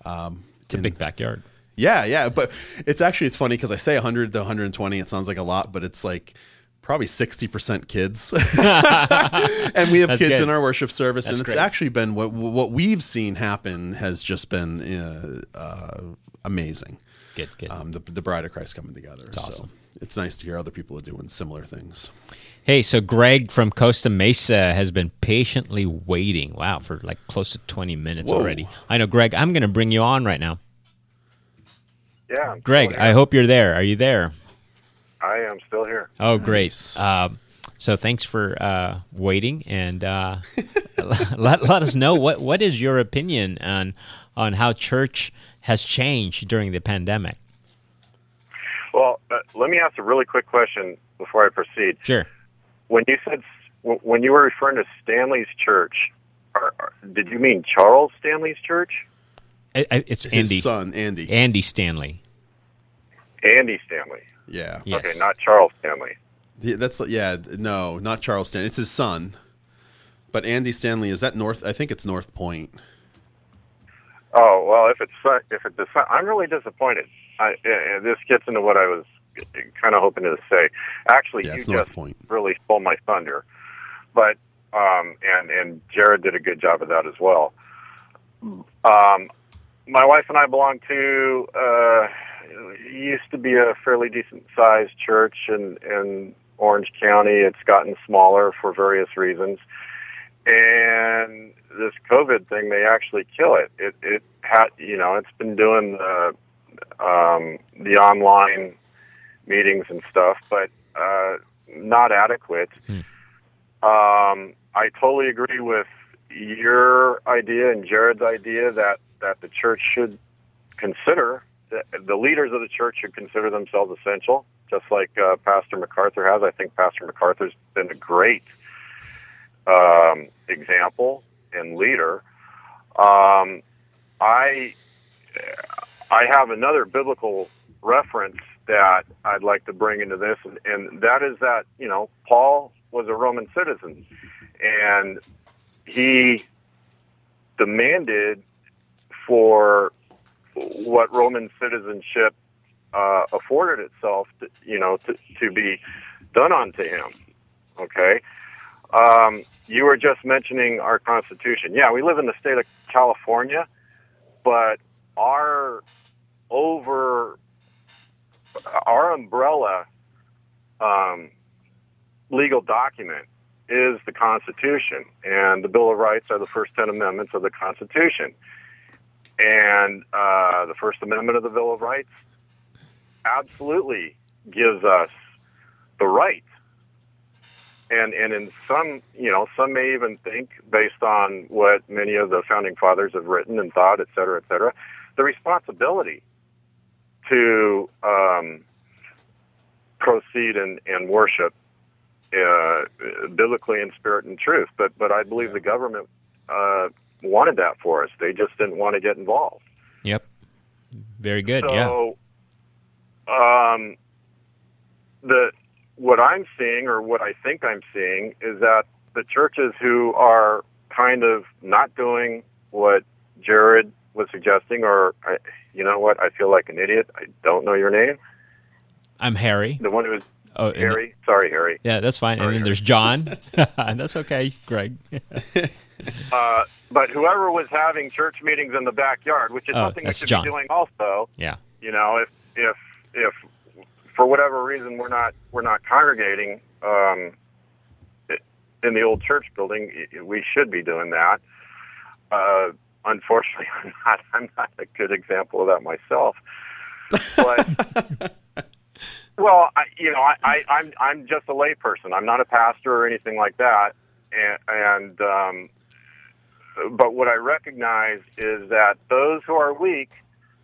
Um, It's a big backyard. Yeah, yeah, but it's actually it's funny because I say 100 to 120. It sounds like a lot, but it's like probably 60 percent kids, and we have That's kids good. in our worship service, That's and it's great. actually been what what we've seen happen has just been uh, uh, amazing. Good, good. Um, the the bride of Christ coming together. so awesome. it's nice to hear other people are doing similar things. Hey, so Greg from Costa Mesa has been patiently waiting. Wow, for like close to 20 minutes Whoa. already. I know, Greg, I'm going to bring you on right now. Yeah. I'm Greg, I hope you're there. Are you there? I am still here. Oh, great. Nice. Um, so thanks for uh, waiting and uh, let, let us know what, what is your opinion on on how church has changed during the pandemic. Well, uh, let me ask a really quick question before I proceed. Sure. When you said when you were referring to Stanley's church, are, are, did you mean Charles Stanley's church? I, I, it's His Andy. son Andy. Andy Stanley. Andy Stanley. yeah. Yes. Okay, not Charles Stanley. Yeah, that's yeah. No, not Charles Stanley. It's his son. But Andy Stanley is that North? I think it's North Point. Oh well, if it's son- if it's I'm really disappointed. I, uh, this gets into what I was kind of hoping to say. Actually, Yeah, you it's North just Point. really stole my thunder. But um, and and Jared did a good job of that as well. Um, my wife and I belong to uh, used to be a fairly decent sized church in in Orange County. It's gotten smaller for various reasons, and this COVID thing may actually kill it. It it had you know it's been doing the um, the online meetings and stuff, but uh, not adequate. Um, I totally agree with your idea and Jared's idea that that the church should consider the, leaders of the church should consider themselves essential, just like uh, Pastor MacArthur has. I think Pastor MacArthur's been a great um, example and leader. Um, I I have another biblical reference that I'd like to bring into this, and, and that is that you know Paul was a Roman citizen, and he demanded for what Roman citizenship uh, afforded itself, to, you know, to, to be done unto him. Okay. Um, you were just mentioning our Constitution. Yeah, we live in the state of California, but our over our umbrella um, legal document is the Constitution, and the Bill of Rights are the first ten amendments of the Constitution. And uh, the First Amendment of the Bill of Rights absolutely gives us the right. And and in some, you know, some may even think, based on what many of the founding fathers have written and thought, et cetera, et cetera, the responsibility to um, proceed and, and worship uh, biblically in spirit and truth. But but I believe the government uh, wanted that for us. They just didn't want to get involved. Yep. Very good. yeah. So, um, the what I'm seeing, or what I think I'm seeing, is that the churches who are kind of not doing what Jared was suggesting, or I, you know what, I feel like an idiot. I don't know your name. I'm Harry. The one who was Oh, and- Harry. Sorry, Harry. Yeah, that's fine. And then there's John. And that's okay, Greg. Uh, but whoever was having church meetings in the backyard, which is Oh, something we that's should John. be doing also. yeah. you know if if if for whatever reason we're not we're not congregating um, in the old church building, we should be doing that. Uh, unfortunately, I'm not. I'm not a good example of that myself. But well, I, you know, I, I, I'm I'm just a layperson. I'm not a pastor or anything like that. And, and um, but what I recognize is that those who are weak,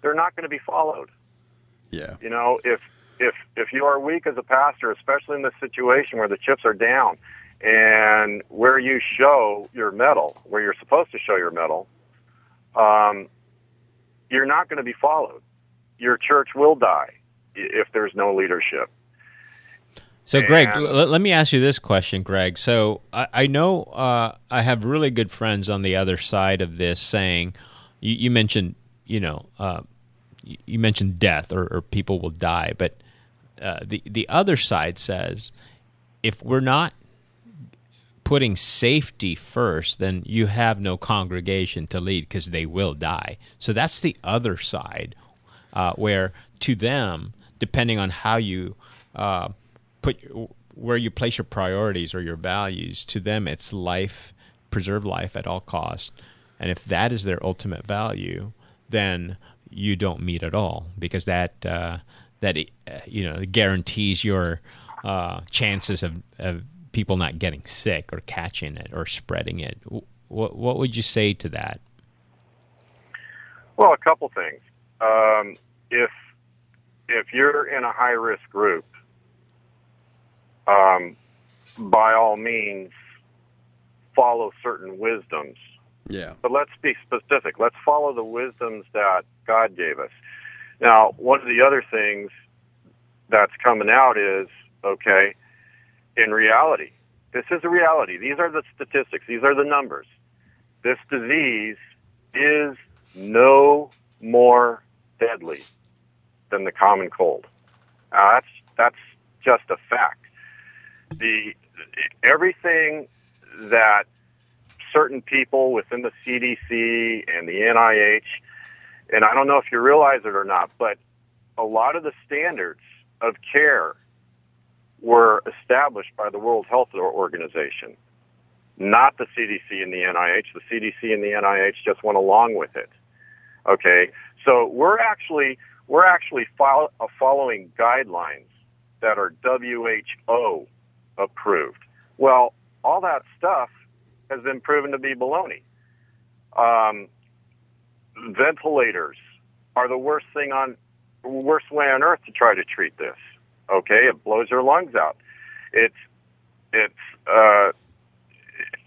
they're not going to be followed. Yeah. You know, if if if you are weak as a pastor, especially in this situation where the chips are down, and where you show your mettle, where you're supposed to show your mettle, um, you're not going to be followed. Your church will die if there's no leadership. So, Greg, l- let me ask you this question, Greg. So, I, I know uh, I have really good friends on the other side of this saying, you, you mentioned, you know, uh, you, you mentioned death or, or, people will die, but uh, the the other side says, if we're not putting safety first, then you have no congregation to lead because they will die. So that's the other side, uh, where to them, depending on how you uh, put where you place your priorities or your values, to them it's life, preserve life at all costs. And if that is their ultimate value, then you don't meet at all because that uh, that uh, you know guarantees your uh, chances of, of people not getting sick or catching it or spreading it. What what would you say to that? Well, a couple things. Um, if if you're in a high risk group, um, by all means, follow certain wisdoms. Yeah. But let's be specific. Let's follow the wisdoms that God gave us. Now, one of the other things that's coming out is okay, in reality. This is a reality. These are the statistics. These are the numbers. This disease is no more deadly than the common cold. Uh, that's that's just a fact. The everything that certain people within the CDC and the NIH, and I don't know if you realize it or not, but a lot of the standards of care were established by the World Health Organization, not the CDC and the NIH. The CDC and the NIH just went along with it. Okay, so we're actually we're actually uh, following guidelines that are WHO approved. Well, all that stuff has been proven to be baloney. Um, ventilators are the worst thing on worst way on earth to try to treat this. Okay, it blows your lungs out. It's it's. Uh,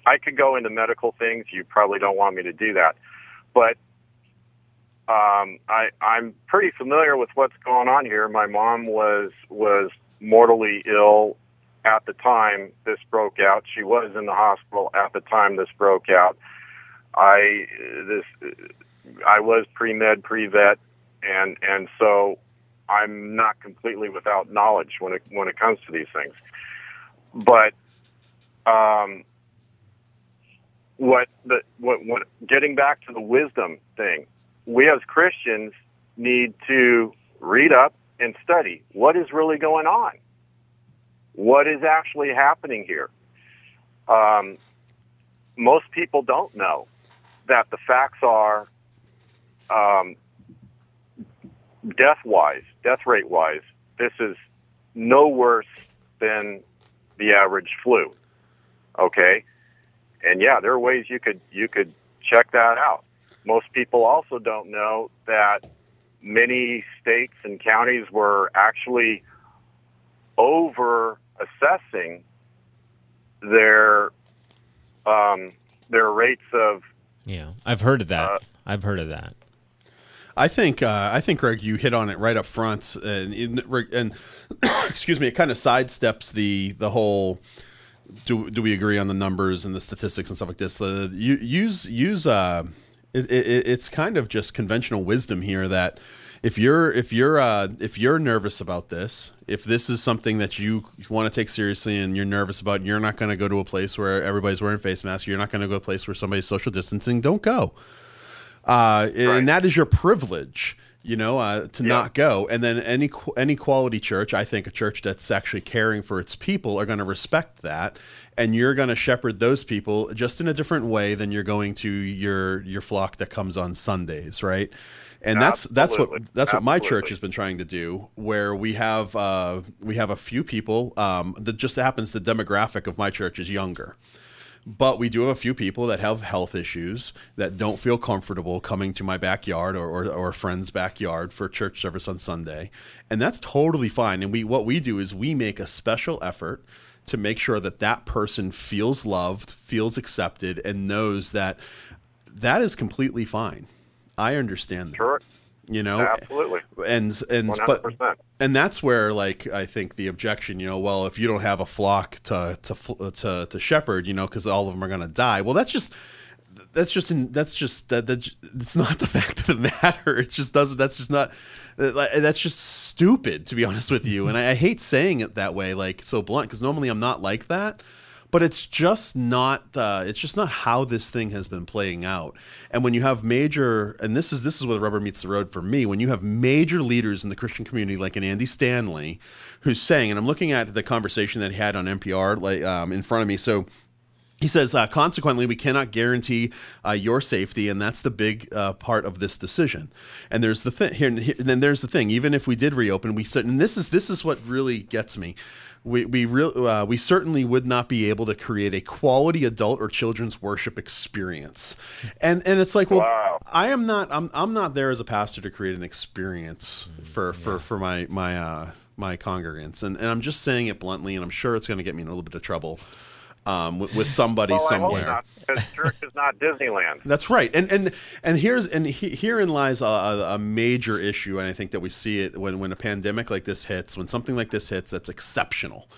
I could go into medical things. You probably don't want me to do that, but um, I I'm pretty familiar with what's going on here. My mom was was mortally ill at the time this broke out. She was in the hospital at the time this broke out. I this I was pre med pre vet, and and so I'm not completely without knowledge when it when it comes to these things. But um, what the what, what getting back to the wisdom thing, we as Christians need to read up and study what is really going on. What is actually happening here? Um, most people don't know that the facts are um, death wise, death rate wise, this is no worse than the average flu. Okay? And yeah, there are ways you could you could check that out. Most people also don't know that many states and counties were actually over assessing their um, their rates of yeah i've heard of that uh, i've heard of that I think uh, I think Greg, you hit on it right up front, and and excuse me, it kind of sidesteps the the whole. Do, do we agree on the numbers and the statistics and stuff like this? Uh, you, use use uh, it, it, it's kind of just conventional wisdom here that if you're if you're uh, if you're nervous about this, if this is something that you want to take seriously and you're nervous about, you're not going to go to a place where everybody's wearing face masks. You're not going to go to a place where somebody's social distancing. Don't go uh, right. and that is your privilege. you know, uh, to not go. And then any any quality church, I think a church that's actually caring for its people are going to respect that, and you're going to shepherd those people just in a different way than you're going to your your flock that comes on Sundays, right? And that's that's what that's what my church has been trying to do. Where we have uh, we have a few people um, that just happens the demographic of my church is younger but we do have a few people that have health issues that don't feel comfortable coming to my backyard or, or, or a friend's backyard for church service on Sunday. And that's totally fine. And we what we do is we make a special effort to make sure that that person feels loved, feels accepted, and knows that that is completely fine. I understand that. Sure. You know, Absolutely. and and but hundred percent. and that's where like I think the objection, you know, well, if you don't have a flock to to to, to shepherd, you know, because all of them are going to die. Well, that's just that's just in, that's just that that it's not the fact of the matter. It just doesn't. That's just not. Uh, that's just stupid, to be honest with you. And I, I hate saying it that way, like so blunt, because normally I'm not like that. But it's just not. Uh, it's just not how this thing has been playing out. And when you have major, and this is this is where the rubber meets the road for me. When you have major leaders in the Christian community, like an Andy Stanley, who's saying, and I'm looking at the conversation that he had on NPR, like um, in front of me. So he says, uh, consequently, we cannot guarantee uh, your safety, and that's the big uh, part of this decision. And there's the thing here. And then there's the thing. Even if we did reopen, we cer- and this is this is what really gets me. We we real uh, we certainly would not be able to create a quality adult or children's worship experience. And and it's like, well, Wow. I am not. I'm I'm not there as a pastor to create an experience for for for my my uh, my congregants. And and I'm just saying it bluntly, and I'm sure it's going to get me in a little bit of trouble um, with, with somebody Well, somewhere. because church is not Disneyland. That's right, and and and here's and he, herein lies a, a, major issue, and I think that we see it when when a pandemic like this hits, when something like this hits, that's exceptional.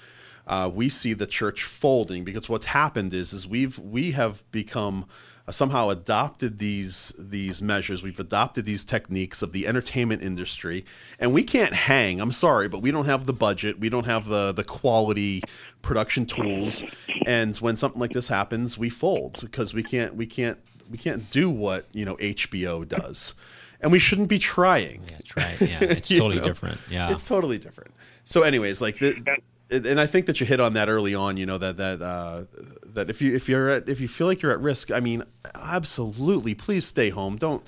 Uh, we see the church folding because what's happened is is we've we have become somehow adopted these these measures. We've adopted these techniques of the entertainment industry, and we can't hang. I'm sorry, but we don't have the budget. We don't have the the quality production tools, and when something like this happens, we fold because we can't we can't we can't do what you know HBO does, and we shouldn't be trying. That's right. Yeah, it's totally know? different. Yeah. It's totally different. So, anyways, like the, and I think that you hit on that early on. You know that that uh, that if you if you're at if you feel like you're at risk, I mean, absolutely, please stay home. Don't.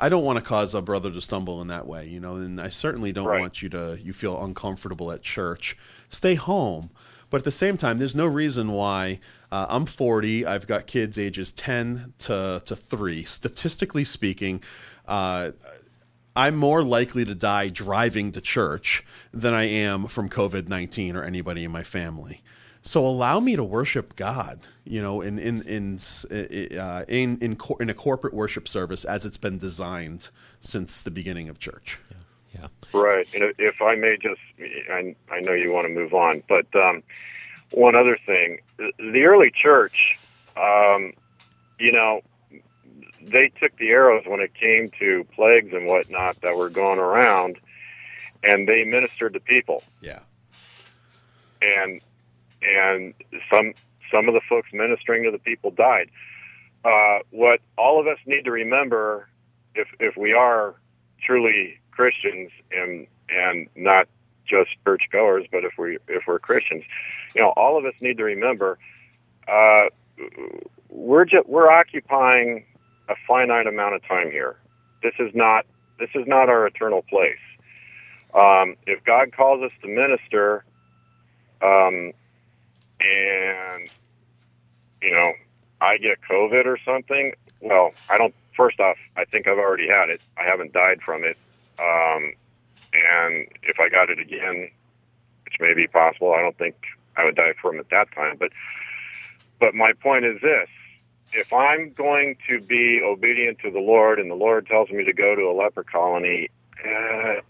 I don't want to cause a brother to stumble in that way, you know, and I certainly don't Right. want you to you feel uncomfortable at church. Stay home. But at the same time, there's no reason why uh, I'm 40. I've got kids ages 10 to to three. Statistically speaking, uh, I'm more likely to die driving to church than I am from COVID 19 or anybody in my family. So allow me to worship God, you know, in in in uh, in in, cor- in a corporate worship service as it's been designed since the beginning of church. yeah. Right. And if- if I may just, I, I know you want to move on, but um, one other thing. The early church, um, you know, they took the arrows when it came to plagues and whatnot that were going around, and they ministered to people. Yeah. and and some some of the folks ministering to the people died. Uh, what all of us need to remember, if if we are truly Christians and and not just churchgoers, but if we if we're Christians, you know, all of us need to remember uh, we're just we're occupying a finite amount of time here. This is not this is not our eternal place. Um, if God calls us to minister, um, and you know, I get COVID or something, well, I don't. First off, I think I've already had it. I haven't died from it. Um, and if I got it again, which may be possible, I don't think I would die from it that time. But, but my point is this: if I'm going to be obedient to the Lord, and the Lord tells me to go to a leper colony, uh,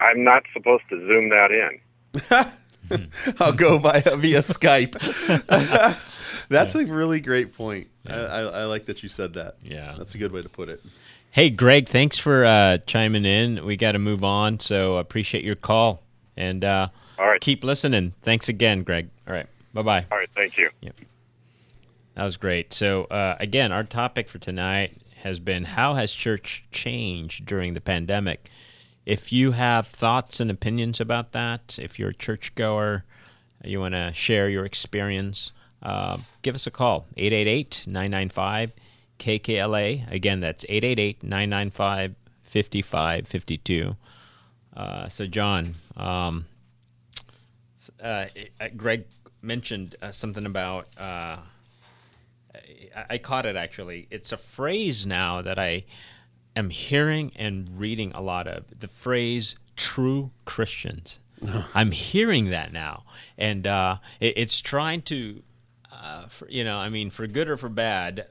I'm not supposed to zoom that in. I'll go via via Skype. That's a really great point. I, I, I like that you said that. Yeah. That's a good way to put it. Hey, Greg, thanks for uh, chiming in. We got to move on, so appreciate your call. And uh, All right. keep listening. Thanks again, Greg. All right. Bye bye. All right. Thank you. That was great. So, uh, again, our topic for tonight has been how has church changed during the pandemic? If you have thoughts and opinions about that, if you're a churchgoer, you want to share your experience, uh, give us a call 888 995 KKLA. Again, that's 888 995 5552. Uh, so, John, um, uh, Greg mentioned uh, something about. I, I caught it actually. It's a phrase now that I am hearing and reading a lot of. The phrase "true Christians." I'm hearing that now, and uh, it, it's trying to, uh, for, you know, I mean, for good or for bad,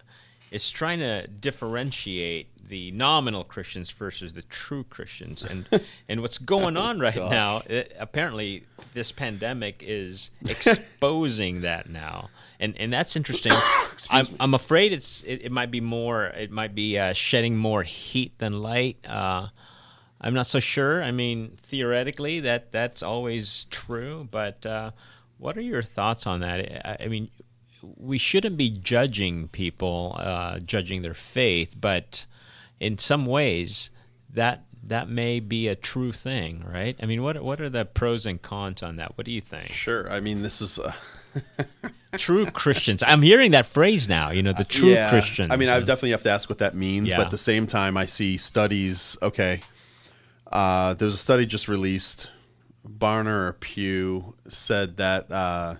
it's trying to differentiate the nominal Christians versus the true Christians, and and what's going on right now? It, apparently, this pandemic is exposing that now, and and that's interesting. I'm I'm afraid it's it, it might be more. It might be uh, shedding more heat than light. Uh, I'm not so sure. I mean, theoretically, that that's always true, but uh, what are your thoughts on that? I, I mean, we shouldn't be judging people, uh, judging their faith, but in some ways, that that may be a true thing, right? I mean, what what are the pros and cons on that? What do you think? Sure. I mean, this is. Uh, True Christians. I'm hearing that phrase now. You know, the true yeah. Christians. I mean, I definitely have to ask what that means, Yeah. but at the same time, I see studies. Okay, uh, there's a study just released. Barna or Pew said that uh,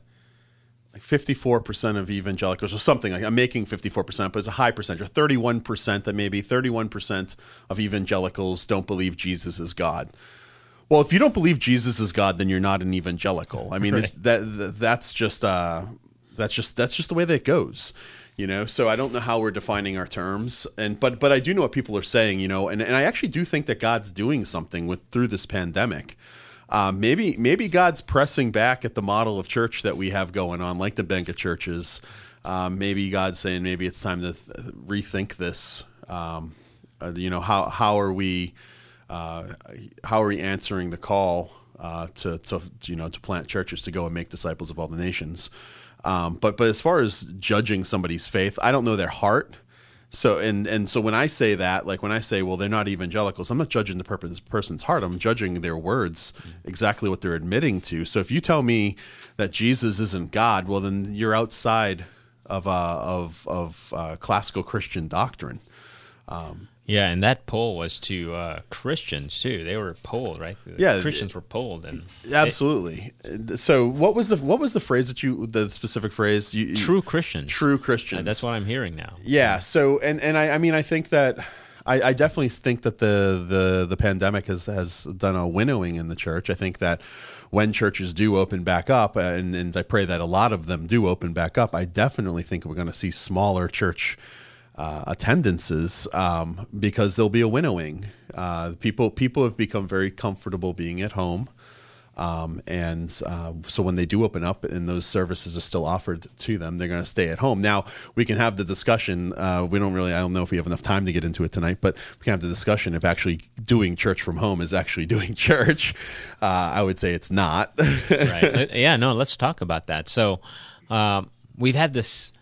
54% of evangelicals, or something like I'm making 54%, but it's a high percentage, or 31%, that maybe 31% of evangelicals don't believe Jesus is God. Well, if you don't believe Jesus is God, then you're not an evangelical. I mean, Right. that, that that's just uh, that's just that's just the way that it goes. You know, so I don't know how we're defining our terms, and but but I do know what people are saying. You know, and, and I actually do think that God's doing something with through this pandemic. Um, maybe maybe God's pressing back at the model of church that we have going on, like the mega churches. Um, maybe God's saying maybe it's time to th- rethink this. Um, uh, you know, how how are we uh, how are we answering the call uh, to, to you know to plant churches to go and make disciples of all the nations? Um, but but as far as judging somebody's faith, I don't know their heart. So and and so when I say that, like when I say, well, they're not evangelicals, I'm not judging the purpose, person's heart. I'm judging their words, exactly what they're admitting to. So if you tell me that Jesus isn't God, well, then you're outside of uh, of of uh, classical Christian doctrine. Yeah, and that poll was to uh, Christians too. They were polled, right? The Yeah, Christians were polled, and Absolutely. So what was the what was the phrase that you the specific phrase you, true Christians. true Christians? Uh, that's what I'm hearing now. Yeah. So and and I I mean I think that I, I definitely think that the the the pandemic has has done a winnowing in the church. I think that when churches do open back up, and and I pray that a lot of them do open back up, I definitely think we're going to see smaller church. Uh, attendances um, because there'll be a winnowing. Uh, people people have become very comfortable being at home, um, and uh, so when they do open up and those services are still offered to them, they're going to stay at home. Now we can have the discussion. Uh, we don't really. I don't know if we have enough time to get into it tonight, but we can have the discussion if actually doing church from home is actually doing church. Uh, I would say it's not. right. Yeah, no, let's talk about that. So, um, we've had this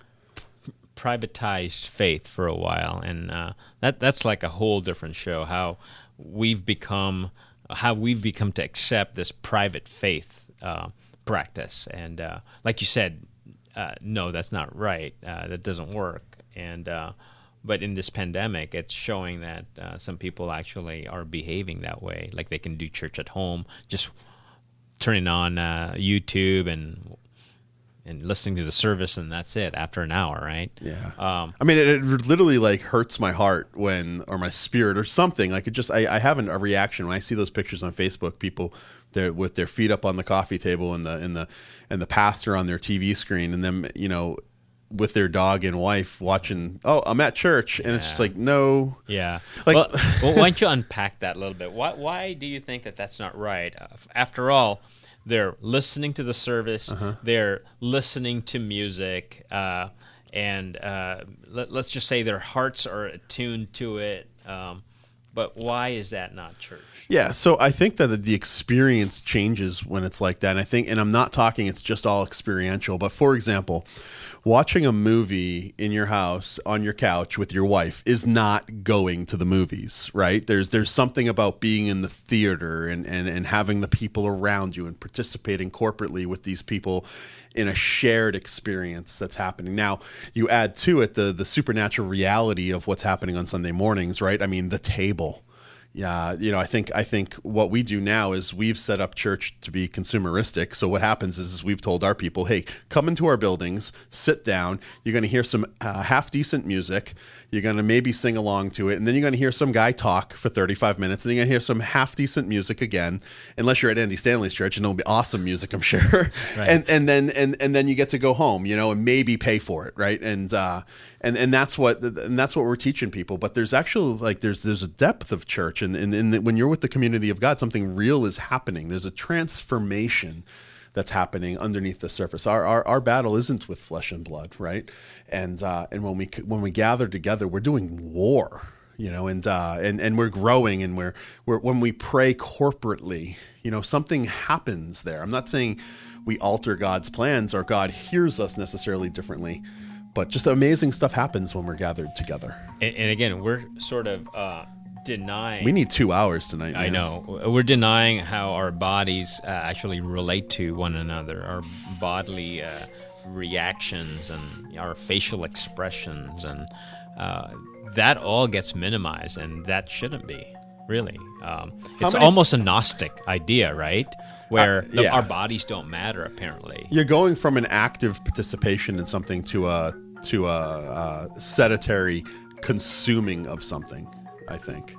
privatized faith for a while, and uh, that that's like a whole different show. How we've become, how we've become to accept this private faith uh, practice, and uh, like you said, uh, no, that's not right. Uh, that doesn't work, and. Uh, but in this pandemic, it's showing that some people actually are behaving that way. Like they can do church at home, just turning on YouTube and and listening to the service, and that's it after an hour, right? Yeah. Um, I mean, it, it literally like hurts my heart when, or my spirit, or something. Like it just, I, I have an, a reaction when I see those pictures on Facebook. People, they're with their feet up on the coffee table, and the and the and the pastor on their TV screen, and them, you know, with their dog and wife watching. Oh, I'm at church, and it's just like no. yeah. Like- well, well, why don't you unpack that a little bit? Why why do you think that that's not right? After all, they're listening to the service. Uh-huh. They're listening to music, uh, and uh, let, us just say their hearts are attuned to it. Um, But why is that not church? Yeah, so I think that the experience changes when it's like that. And I think, and I'm not talking it's just all experiential, but for example, watching a movie in your house on your couch with your wife is not going to the movies, right? There's there's something about being in the theater and, and, and having the people around you and participating corporately with these people in a shared experience that's happening. Now, you add to it the the supernatural reality of what's happening on Sunday mornings, right? I mean, the table yeah, you know, I think I think what we do now is we've set up church to be consumeristic. So what happens is, is we've told our people, "Hey, come into our buildings, sit down. You're going to hear some uh, half decent music. You're going to maybe sing along to it, and then you're going to hear some guy talk for 35 minutes, and then you're going to hear some half decent music again. Unless you're at Andy Stanley's church, and it'll be awesome music, I'm sure. Right. And and then and and then you get to go home, you know, and maybe pay for it, right? And uh, and and that's what and that's what we're teaching people. But there's actually like there's there's a depth of church, and and, and when you're with the community of God, something real is happening. There's a transformation that's happening underneath the surface. Our, our our battle isn't with flesh and blood, right? And uh, and when we when we gather together, we're doing war, you know, and uh, and and we're growing, and we're we're when we pray corporately, you know, something happens there. I'm not saying we alter God's plans or God hears us necessarily differently but just amazing stuff happens when we're gathered together. And, and again, we're sort of uh, denying. We need two hours tonight. Man. I know. We're denying how our bodies uh, actually relate to one another, our bodily uh, reactions and our facial expressions, and uh, that all gets minimized, and that shouldn't be really. Um, it's many... almost a Gnostic idea, right? Where uh, the, our bodies don't matter, apparently. You're going from an active participation in something to a to a, a sedentary consuming of something. I think.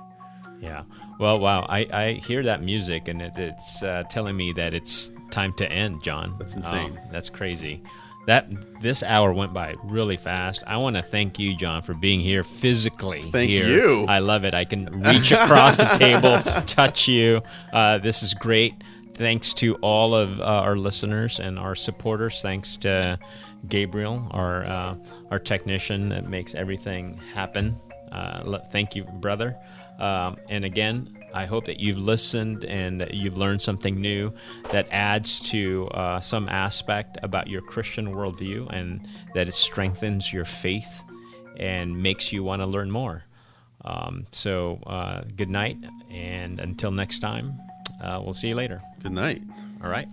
Yeah. Well, wow. I, I hear that music and it, it's uh, telling me that it's time to end, John. That's insane. Um, that's crazy. That this hour went by really fast. I want to thank you, John, for being here physically. Thank here. you. I love it. I can reach across the table, touch you. Uh, this is great. Thanks to all of uh, our listeners and our supporters. Thanks to Gabriel, our uh, our technician that makes everything happen. Uh, thank you, brother. Um, and again, I hope that you've listened and that you've learned something new that adds to uh, some aspect about your Christian worldview and that it strengthens your faith and makes you want to learn more. Um, so, uh, good night, and until next time, uh, we'll see you later. Good night. All right.